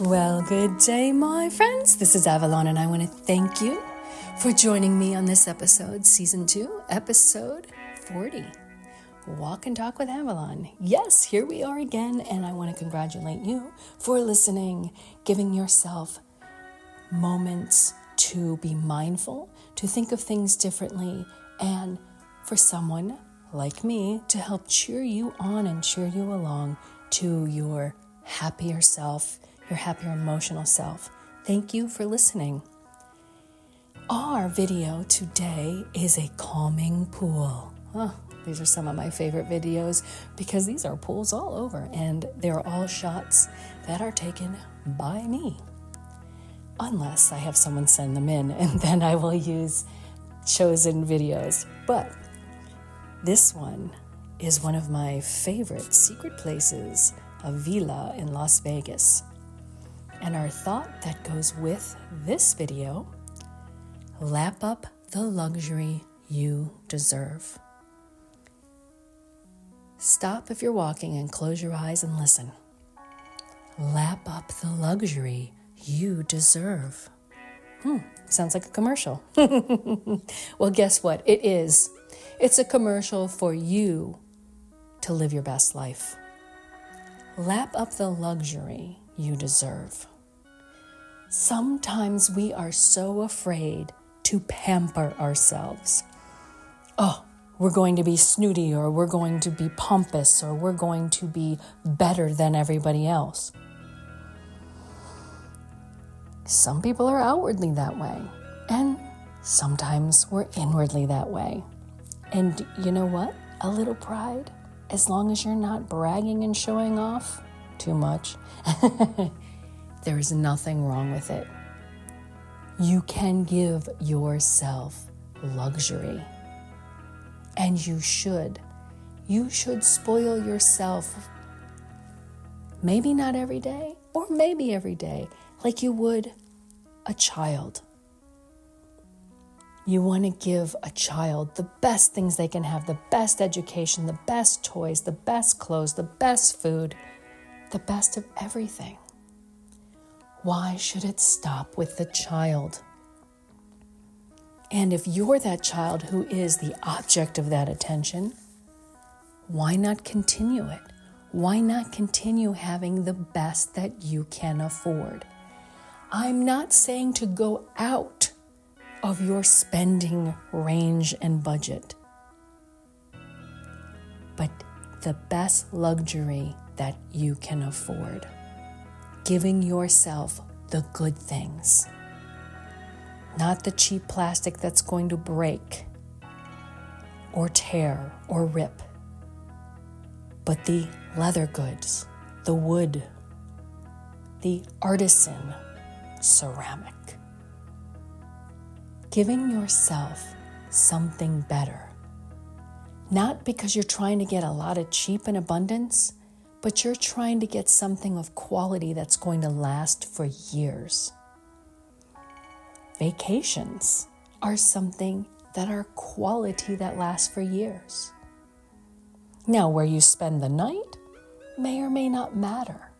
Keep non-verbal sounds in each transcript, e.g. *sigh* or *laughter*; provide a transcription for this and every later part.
Well, good day, my friends. This is Avalon, and I want to thank you for joining me on this episode, season two, episode 40. Walk and Talk with Avalon. Yes, here we are again, and I want to congratulate you for listening, giving yourself moments to be mindful, to think of things differently, and for someone like me to help cheer you on and cheer you along to your happier self your happier emotional self. Thank you for listening. Our video today is a calming pool. These are some of my favorite videos because these are pools all over and they're all shots that are taken by me. Unless I have someone send them in *laughs* and then I will use chosen videos. But this one is one of my favorite secret places, a villa in Las Vegas. And our thought that goes with this video lap up the luxury you deserve. Stop if you're walking and close your eyes and listen. Lap up the luxury you deserve. Hmm, sounds like a commercial. *laughs* well, guess what? It is. It's a commercial for you to live your best life. Lap up the luxury you deserve. Sometimes we are so afraid to pamper ourselves. Oh, we're going to be snooty, or we're going to be pompous, or we're going to be better than everybody else. Some people are outwardly that way, and sometimes we're inwardly that way. And you know what? A little pride, as long as you're not bragging and showing off too much, *laughs* There is nothing wrong with it. You can give yourself luxury. And you should. You should spoil yourself. Maybe not every day, or maybe every day, like you would a child. You want to give a child the best things they can have the best education, the best toys, the best clothes, the best food, the best of everything. Why should it stop with the child? And if you're that child who is the object of that attention, why not continue it? Why not continue having the best that you can afford? I'm not saying to go out of your spending range and budget, but the best luxury that you can afford giving yourself the good things, not the cheap plastic that's going to break or tear or rip, but the leather goods, the wood, the artisan ceramic. Giving yourself something better. Not because you're trying to get a lot of cheap and abundance, but you're trying to get something of quality that's going to last for years. Vacations are something that are quality that lasts for years. Now, where you spend the night may or may not matter,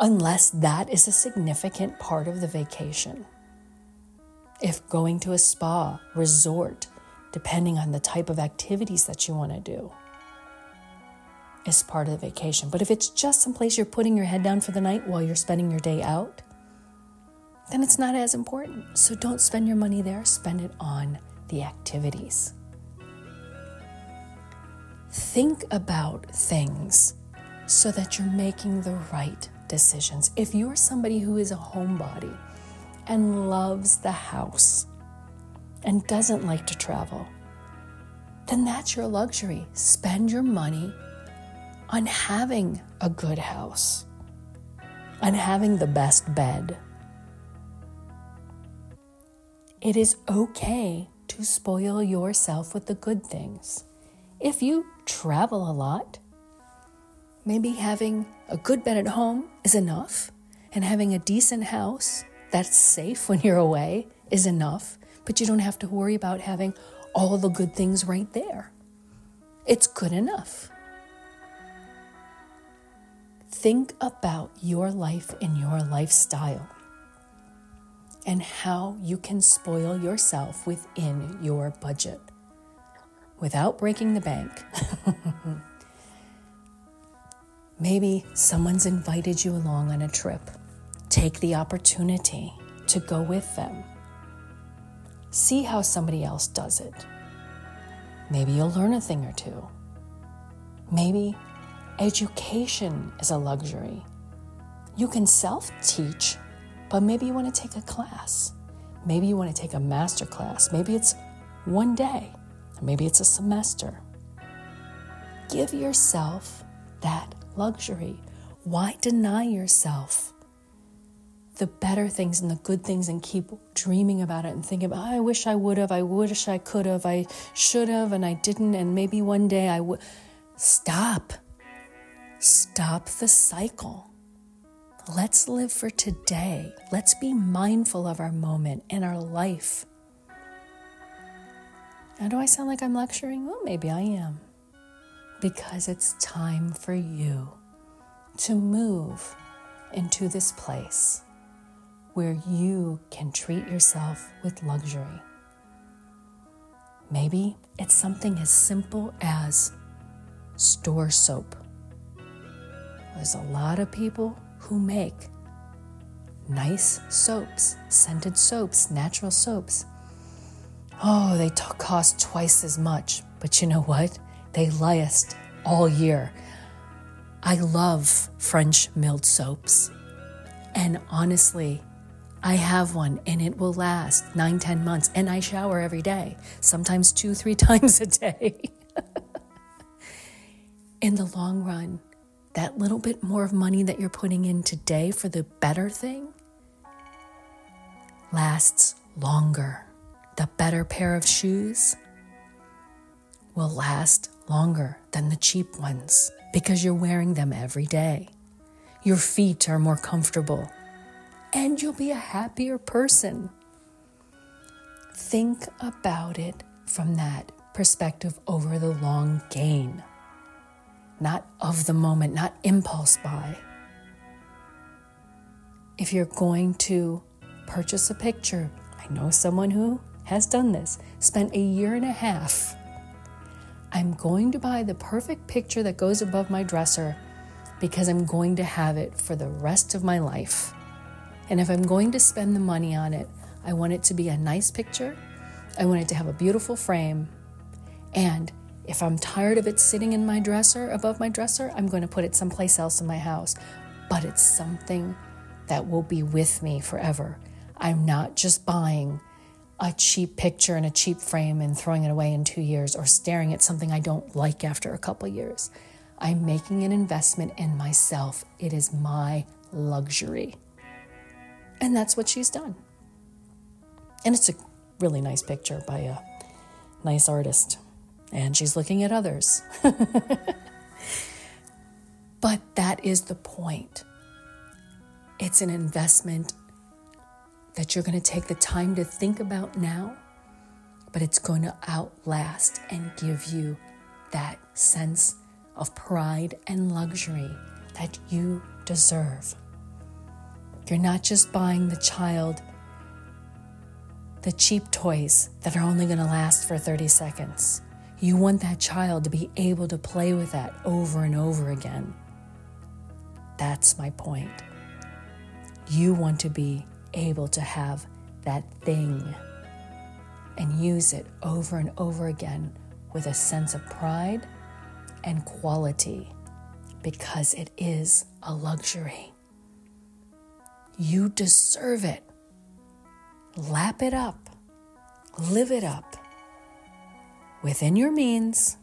unless that is a significant part of the vacation. If going to a spa, resort, depending on the type of activities that you want to do is part of the vacation. But if it's just some place you're putting your head down for the night while you're spending your day out, then it's not as important. So don't spend your money there, spend it on the activities. Think about things so that you're making the right decisions. If you're somebody who is a homebody and loves the house and doesn't like to travel, then that's your luxury. Spend your money on having a good house, on having the best bed. It is okay to spoil yourself with the good things. If you travel a lot, maybe having a good bed at home is enough, and having a decent house that's safe when you're away is enough, but you don't have to worry about having all the good things right there. It's good enough. Think about your life and your lifestyle and how you can spoil yourself within your budget without breaking the bank. *laughs* Maybe someone's invited you along on a trip. Take the opportunity to go with them. See how somebody else does it. Maybe you'll learn a thing or two. Maybe education is a luxury. You can self teach, but maybe you want to take a class. Maybe you want to take a master class. Maybe it's one day, maybe it's a semester. Give yourself that luxury. Why deny yourself the better things and the good things and keep dreaming about it and thinking oh, I wish I would have, I wish I could have, I should have, and I didn't, and maybe one day I would. Stop. Stop the cycle. Let's live for today. Let's be mindful of our moment and our life. Now, do I sound like I'm lecturing? Well, maybe I am. Because it's time for you to move into this place where you can treat yourself with luxury. Maybe it's something as simple as store soap. There's a lot of people who make nice soaps, scented soaps, natural soaps. Oh, they t- cost twice as much, but you know what? They last all year. I love French milled soaps. And honestly, I have one and it will last nine, ten months. And I shower every day, sometimes two, three *laughs* times a day. *laughs* In the long run, that little bit more of money that you're putting in today for the better thing lasts longer. The better pair of shoes will last longer than the cheap ones because you're wearing them every day. Your feet are more comfortable and you'll be a happier person. Think about it from that perspective over the long gain, not of the moment, not impulse buy. If you're going to purchase a picture, I know someone who has done this, spent a year and a half I'm going to buy the perfect picture that goes above my dresser because I'm going to have it for the rest of my life. And if I'm going to spend the money on it, I want it to be a nice picture. I want it to have a beautiful frame. And if I'm tired of it sitting in my dresser, above my dresser, I'm going to put it someplace else in my house. But it's something that will be with me forever. I'm not just buying a cheap picture in a cheap frame and throwing it away in two years or staring at something I don't like after a couple years. I'm making an investment in myself. It is my luxury. And that's what she's done. And it's a really nice picture by a nice artist. And she's looking at others. *laughs* but that is the point. It's an investment that you're going to take the time to think about now, but it's going to outlast and give you that sense of pride and luxury that you deserve. You're not just buying the child the cheap toys that are only going to last for 30 seconds. You want that child to be able to play with that over and over again. That's my point. You want to be able to have that thing and use it over and over again with a sense of pride and quality because it is a luxury. You deserve it. Lap it up, live it up within your means,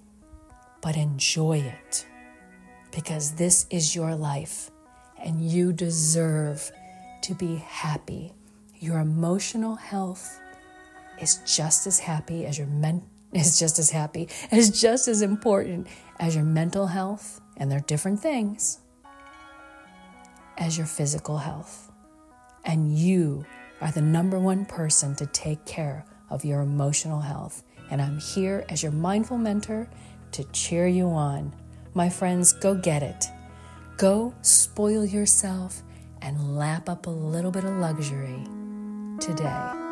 but enjoy it because this is your life and you deserve to be happy. Your emotional health is just as happy as your men *laughs* is just as happy, is just as important as your mental health, and they're different things, as your physical health. And you are the number one person to take care of your emotional health. And I'm here as your mindful mentor to cheer you on. My friends, go get it. Go spoil yourself and lap up a little bit of luxury today.